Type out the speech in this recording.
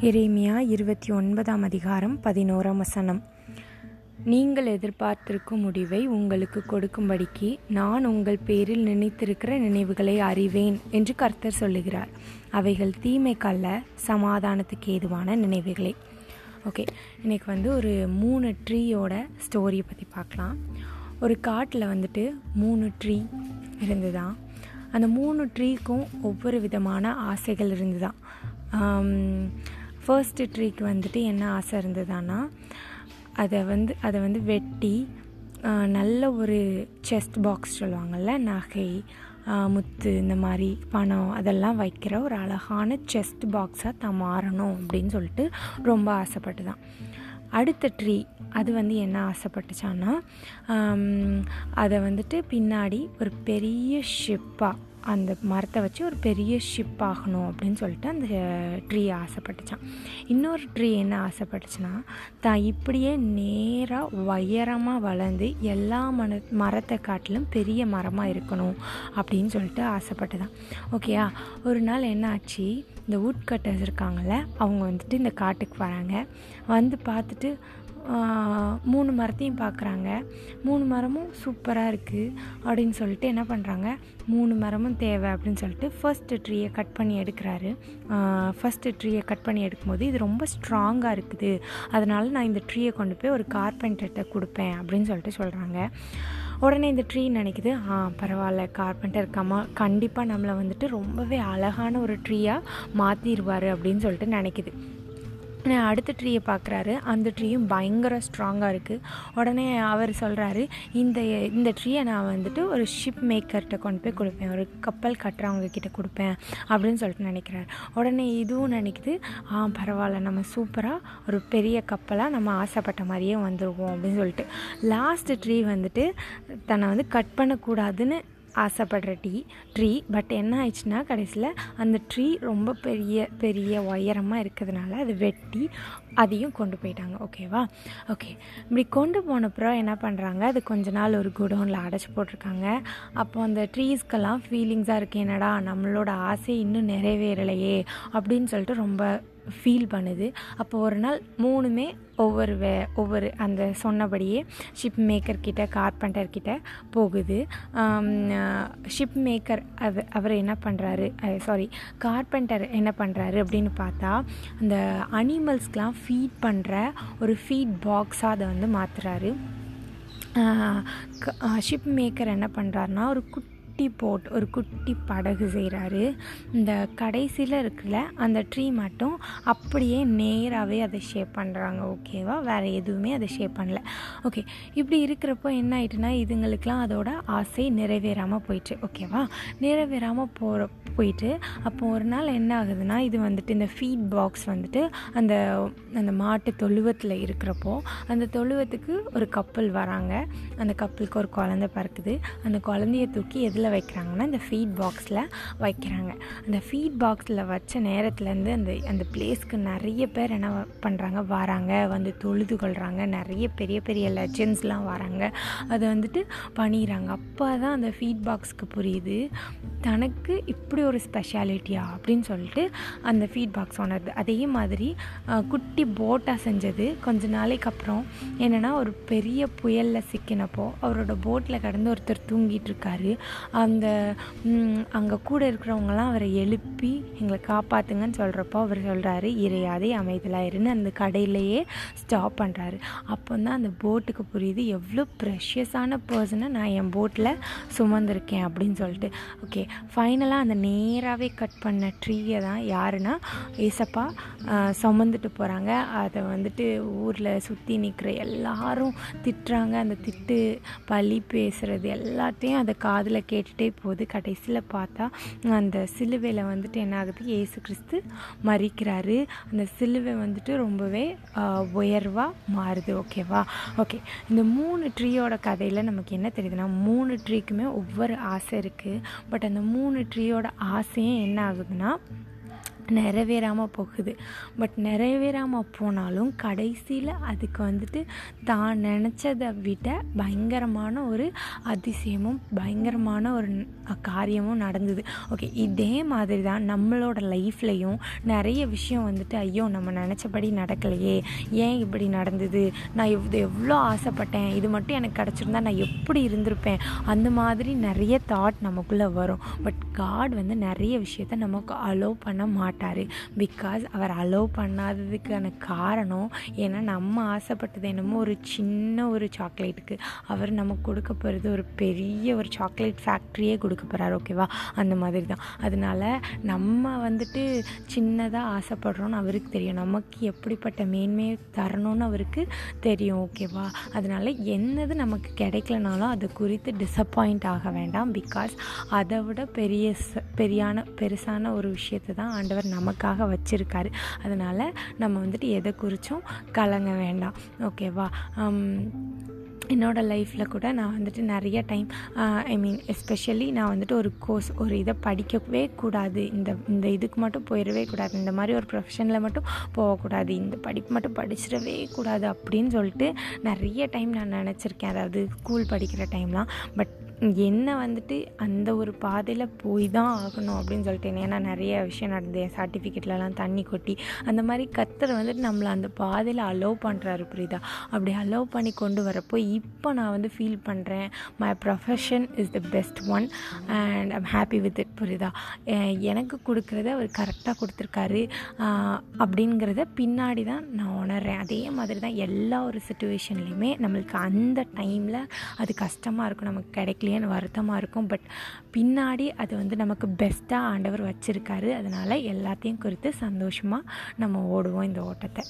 எரேமியா இருபத்தி ஒன்பதாம் அதிகாரம் பதினோராம் வசனம். நீங்கள் எதிர்பார்த்திருக்கும் முடிவை உங்களுக்கு கொடுக்கும்படிக்கு நான் உங்கள் பேரில் நினைத்திருக்கிற நினைவுகளை அறிவேன் என்று கர்த்தர் சொல்லுகிறார். அவைகள் தீமைக்கல்ல சமாதானத்துக்கு ஏதுவான நினைவுகளே. ஓகே இன்னைக்கு வந்து ஒரு மூணு ட்ரீயோட ஸ்டோரியை பற்றி பார்க்கலாம். ஒரு காட்டில் வந்துட்டு மூணு ட்ரீ இருந்துதான். அந்த மூணு ட்ரீக்கும் ஒவ்வொரு விதமான ஆசைகள் இருந்துதான். ஃபர்ஸ்ட் ட்ரீக்கு வந்துட்டு என்ன ஆசை இருந்ததுன்னா அதை வந்து அதை வந்து வெட்டி நல்ல ஒரு செஸ்ட் பாக்ஸ் சொல்லுவாங்கள்ல நகை முத்து இந்த மாதிரி பணம் அதெல்லாம் வைக்கிற ஒரு அழகான செஸ்ட் பாக்ஸாக தான் மாறணும் அப்படின்னு சொல்லிட்டு ரொம்ப ஆசைப்பட்டுதான். அடுத்த ட்ரீ அது வந்து என்ன ஆசைப்பட்டுச்சான்னா அதை வந்துட்டு பின்னாடி ஒரு பெரிய ஷிப்பாக அந்த மரத்தை வச்சு ஒரு பெரிய ஷிப் ஆகணும் அப்படின்னு சொல்லிட்டு அந்த ட்ரீ ஆசைப்பட்டுச்சான் இன்னொரு ட்ரீ என்ன ஆசைப்பட்டுச்சுன்னா தான் இப்படியே நேராக உயரமாக வளர்ந்து எல்லா மன மரத்தை காட்டிலும் பெரிய மரமாக இருக்கணும் அப்படின்னு சொல்லிட்டு ஆசைப்பட்டுதான். ஓகேயா ஒரு நாள் என்ன ஆச்சு? இந்த wood cutters இருக்காங்கள்ல அவங்க வந்துட்டு இந்த காட்டுக்கு வராங்க. வந்து பார்த்துட்டு மூணு மரத்தையும் பார்க்குறாங்க. மூணு மரமும் சூப்பராக இருக்குது அப்படின்னு சொல்லிட்டு என்ன பண்ணுறாங்க மூணு மரமும் தேவை அப்படின்னு சொல்லிட்டு ஃபர்ஸ்ட்டு ட்ரீயை கட் பண்ணி எடுக்கிறாரு. ஃபஸ்ட்டு ட்ரீயை கட் பண்ணி எடுக்கும்போது இது ரொம்ப ஸ்ட்ராங்காக இருக்குது. அதனால் நான் இந்த ட்ரீயை கொண்டு போய் ஒரு கார்பெண்டர்கிட்ட கொடுப்பேன் அப்படின்னு சொல்லிட்டு சொல்கிறாங்க உடனே இந்த ட்ரீ நினைக்குது ஆ பரவாயில்ல கார்பெண்டர் கமா கண்டிப்பாக நம்மளை வந்துட்டு ரொம்பவே அழகான ஒரு ட்ரீயாக மாற்றிடுவார் அப்படின்னு சொல்லிட்டு நினைக்குது. அடுத்த ட்ரீயை பார்க்குறாரு அந்த ட்ரீயும் பயங்கர ஸ்ட்ராங்காக இருக்குது உடனே அவர் சொல்கிறாரு இந்த இந்த ட்ரீயை நான் வந்துட்டு ஒரு ஷிப் மேக்கர்கிட்ட கொண்டு போய் கொடுப்பேன். ஒரு கப்பல் கட்டுறவங்க கிட்ட கொடுப்பேன் அப்படின்னு சொல்லிட்டு நினைக்கிறாரு. உடனே இதுவும் நினைக்குது ஆ பரவாயில்ல நம்ம சூப்பராக ஒரு பெரிய கப்பலாக நம்ம ஆசைப்பட்ட மாதிரியே வந்துருவோம் அப்படின்னு சொல்லிட்டு. லாஸ்ட் ட்ரீ வந்துட்டு தன்னை வந்து கட் பண்ணக்கூடாதுன்னு ஆசைப்படுற டீ ட்ரீ பட் என்ன ஆயிடுச்சுன்னா கடைசியில் அந்த ட்ரீ ரொம்ப பெரிய பெரிய உயரமாக இருக்கிறதுனால அது வெட்டி அதையும் கொண்டு போயிட்டாங்க. ஓகேவா ஓகே இப்படி கொண்டு போனப்புறம் என்ன பண்ணுறாங்க அது கொஞ்ச நாள் ஒரு குடோனில் அடைச்சி போட்டிருக்காங்க. அப்போ அந்த ட்ரீஸ்க்கெல்லாம் ஃபீலிங்ஸாக இருக்குது என்னடா நம்மளோட ஆசை இன்னும் நிறைவேறலையே அப்படின்னு சொல்லிட்டு ரொம்ப ஃபீல் பண்ணுது. அப்போ ஒரு நாள் மூணுமே ஒவ்வொரு வே ஒவ்வொரு அந்த சொன்னபடியே ஷிப் மேக்கர் கார்பெண்டர்கிட்ட போகுது. ஷிப் மேக்கர் அவ அவர் என்ன பண்ணுறாரு சாரி கார்பெண்டர் என்ன பண்ணுறாரு அப்படின்னு பார்த்தா அந்த அனிமல்ஸ்க்கெலாம் ஃபீட் பண்ணுற ஒரு ஃபீட் பாக்ஸாக அதை வந்து மாற்றுறாரு ஷிப் மேக்கர் என்ன பண்ணுறாருனா ஒரு குட்டி குட்டி போட் ஒரு குட்டி படகு செய்கிறாரு இந்த கடைசியில் இருக்குல்ல அந்த ட்ரீ மட்டும் அப்படியே நேராகவே அதை ஷேப் பண்ணுறாங்க ஓகேவா வேறு எதுவுமே அதை ஷேப் பண்ணல. ஓகே இப்படி இருக்கிறப்போ என்ன ஆயிட்டுனா இதுங்களுக்கெலாம் அதோட ஆசை நிறைவேறாமல் போயிட்டு ஓகேவா நிறைவேறாமல் போகிற போயிட்டு அப்போ ஒரு நாள் என்ன ஆகுதுன்னா இது வந்துட்டு இந்த ஃபீட் பாக்ஸ் வந்துட்டு அந்த அந்த மாட்டு தொழுவத்தில் இருக்கிறப்போ அந்த தொழுவத்துக்கு ஒரு கப்பல் வராங்க. அந்த கப்பலுக்கு ஒரு குழந்தை பிறக்குது. அந்த குழந்தைய தூக்கி எதில் வைக்கிறாங்கன்னா இந்த ஃபீட் பாக்ஸில் வைக்கிறாங்க. அந்த ஃபீட் பாக்ஸில் வச்ச நேரத்துலேருந்து அந்த அந்த பிளேஸ்க்கு நிறைய பேர் என்ன பண்ணுறாங்க வராங்க வந்து தொழுது கொள்கிறாங்க நிறைய பெரிய பெரிய லெஜெண்ட்ஸ்லாம் வராங்க. அதை வந்துட்டு பண்ணிடுறாங்க. அப்போ தான் அந்த ஃபீட் பாக்ஸ்க்கு புரியுது தனக்கு இப்படி ஒரு ஸ்பெஷாலிட்டியா அப்படின்னு சொல்லிட்டு அந்த ஃபீட் பாக்ஸ் உணருது அதே மாதிரி குட்டி போட்டாக செஞ்சது கொஞ்ச நாளைக்கு அப்புறம். என்னென்னா ஒரு பெரிய புயலில் சிக்கினப்போ அவரோட போட்டில் கடந்து ஒருத்தர் தூங்கிட்டு இருக்காரு. அந்த அங்கே கூட இருக்கிறவங்கலாம் அவரை எழுப்பி எங்களை காப்பாற்றுங்கன்னு சொல்கிறப்போ அவர் சொல்கிறாரு இறையாதே அமைதலாயிருன்னு அந்த கடையிலேயே ஸ்டாப் பண்ணுறாரு அப்போ தான் அந்த போட்டுக்கு புரியுது எவ்வளோ ப்ரெஷியஸான பர்சனை நான் என் போட்டில் சுமந்திருக்கேன் அப்படின்னு சொல்லிட்டு. ஓகே ஃபைனலாக அந்த நேராகவே கட் பண்ண ட்ரீயை தான் யாருன்னா ஏசப்பா சுமந்துட்டு போகிறாங்க அதை வந்துட்டு ஊரில் சுற்றி நிற்கிற எல்லாரும் திட்டுறாங்க. அந்த திட்டு பழி பேசுகிறது எல்லாத்தையும் அதை காதில் கேட்டு கேட்டுகிட்டே போகுது. கடைசியில் பார்த்தா அந்த சிலுவையில் வந்துட்டு என்ன ஆகுது? ஏசு கிறிஸ்து மறிக்கிறாரு அந்த சிலுவை வந்துட்டு ரொம்பவே உயர்வாக மாறுது. ஓகேவா ஓகே இந்த மூணு ட்ரீயோட கதையில் நமக்கு என்ன தெரியுதுன்னா மூணு ட்ரீக்குமே ஒவ்வொரு ஆசை இருக்குது பட் அந்த மூணு ட்ரீயோட ஆசையும் என்ன ஆகுதுன்னா நிறைவேறாமல் போகுது. பட் நிறைவேறாமல் போனாலும் கடைசியில் அதுக்கு வந்துட்டு தான் நினச்சதை விட பயங்கரமான ஒரு அதிசயமும் பயங்கரமான ஒரு காரியமும் நடந்தது. ஓகே இதே மாதிரி தான் நம்மளோட லைஃப்லையும் நிறைய விஷயம் வந்துட்டு ஐயோ நம்ம நினச்சபடி நடக்கலையே. ஏன் இப்படி நடந்தது? நான் எவ் எவ்வளோ ஆசைப்பட்டேன்? இது மட்டும் எனக்கு கிடச்சிருந்தா நான் எப்படி இருந்திருப்பேன்? அந்த மாதிரி நிறைய தாட் நமக்குள்ளே வரும். பட் காட் வந்து நிறைய விஷயத்த நமக்கு அலோவ் பண்ண மாட்டார். பிகாஸ் அவர் அலோவ் பண்ணாததுக்கான காரணம் ஏன்னா நம்ம ஆசைப்பட்டது என்னமோ ஒரு சின்ன ஒரு சாக்லேட்டுக்கு அவர் நமக்கு கொடுக்க போகிறது ஒரு பெரிய ஒரு சாக்லேட் ஃபேக்ட்ரியே கொடுக்க போகிறார் ஓகேவா அந்த மாதிரி தான் அதனால நம்ம வந்துட்டு சின்னதாக ஆசைப்படுறோன்னு அவருக்கு தெரியும். நமக்கு எப்படிப்பட்ட மேன்மையை தரணும்னு அவருக்கு தெரியும் ஓகேவா அதனால என்னது நமக்கு கிடைக்கலனாலும் அது குறித்து டிசப்பாயிண்ட் ஆக வேண்டாம். பிகாஸ் அதை விட பெரிய ச- பெரியான பெருசான ஒரு விஷயத்தை தான் ஆண்டவர் நமக்காக வச்சுருக்காரு. அதனால் நம்ம வந்துட்டு எதை குறித்தும் கலங்க வேண்டாம். ஓகேவா என்னோடய லைஃப்பில் கூட நான் வந்துட்டு நிறைய டைம் ஐ மீன் எஸ்பெஷலி நான் வந்துட்டு ஒரு கோர்ஸ் ஒரு இதை படிக்கவே கூடாது. இந்த இந்த இதுக்கு மட்டும் போயிடவே கூடாது. இந்த மாதிரி ஒரு ப்ரொஃபஷனில் மட்டும் போகக்கூடாது. இந்த படிப்பு மட்டும் படிச்சிடவே கூடாது அப்படின்னு சொல்லிட்டு நிறைய டைம் நான் நினச்சிருக்கேன். அதாவது ஸ்கூல் படிக்கிற டைம்லாம் பட் என்ன வந்துட்டு அந்த ஒரு பாதையில் போய் தான் ஆகணும் அப்படின்னு சொல்லிட்டேன் ஏன்னா நிறைய விஷயம் நடந்தது. என் சர்டிஃபிகேட்லலாம் தண்ணி கொட்டி அந்த மாதிரி கத்தர் வந்துட்டு நம்மளை அந்த பாதையில் அலோவ் பண்ணுறாரு புரியுதா? அப்படி அலோவ் பண்ணி கொண்டு வரப்போ இப்போ நான் வந்து ஃபீல் பண்ணுறேன் my profession is the best one and I'm happy with it புரியுதா? எனக்கு கொடுக்குறத அவர் கரெக்டாக கொடுத்துருக்காரு அப்படிங்கிறத பின்னாடி தான் நான் உணர்றேன். அதே மாதிரி தான் எல்லா ஒரு சுச்சுவேஷன்லேயுமே நம்மளுக்கு அந்த டைமில் அது கஷ்டமாக இருக்கும். நமக்கு கிடைக்கலையேன்னு வருத்தமாக இருக்கும். பட் பின்னாடி அது வந்து நமக்கு பெஸ்ட்டாக ஆண்டவர் வச்சுருக்காரு. அதனால் எல்லாத்தையும் குறித்து சந்தோஷமாக நம்ம ஓடுவோம் இந்த ஓட்டத்தை.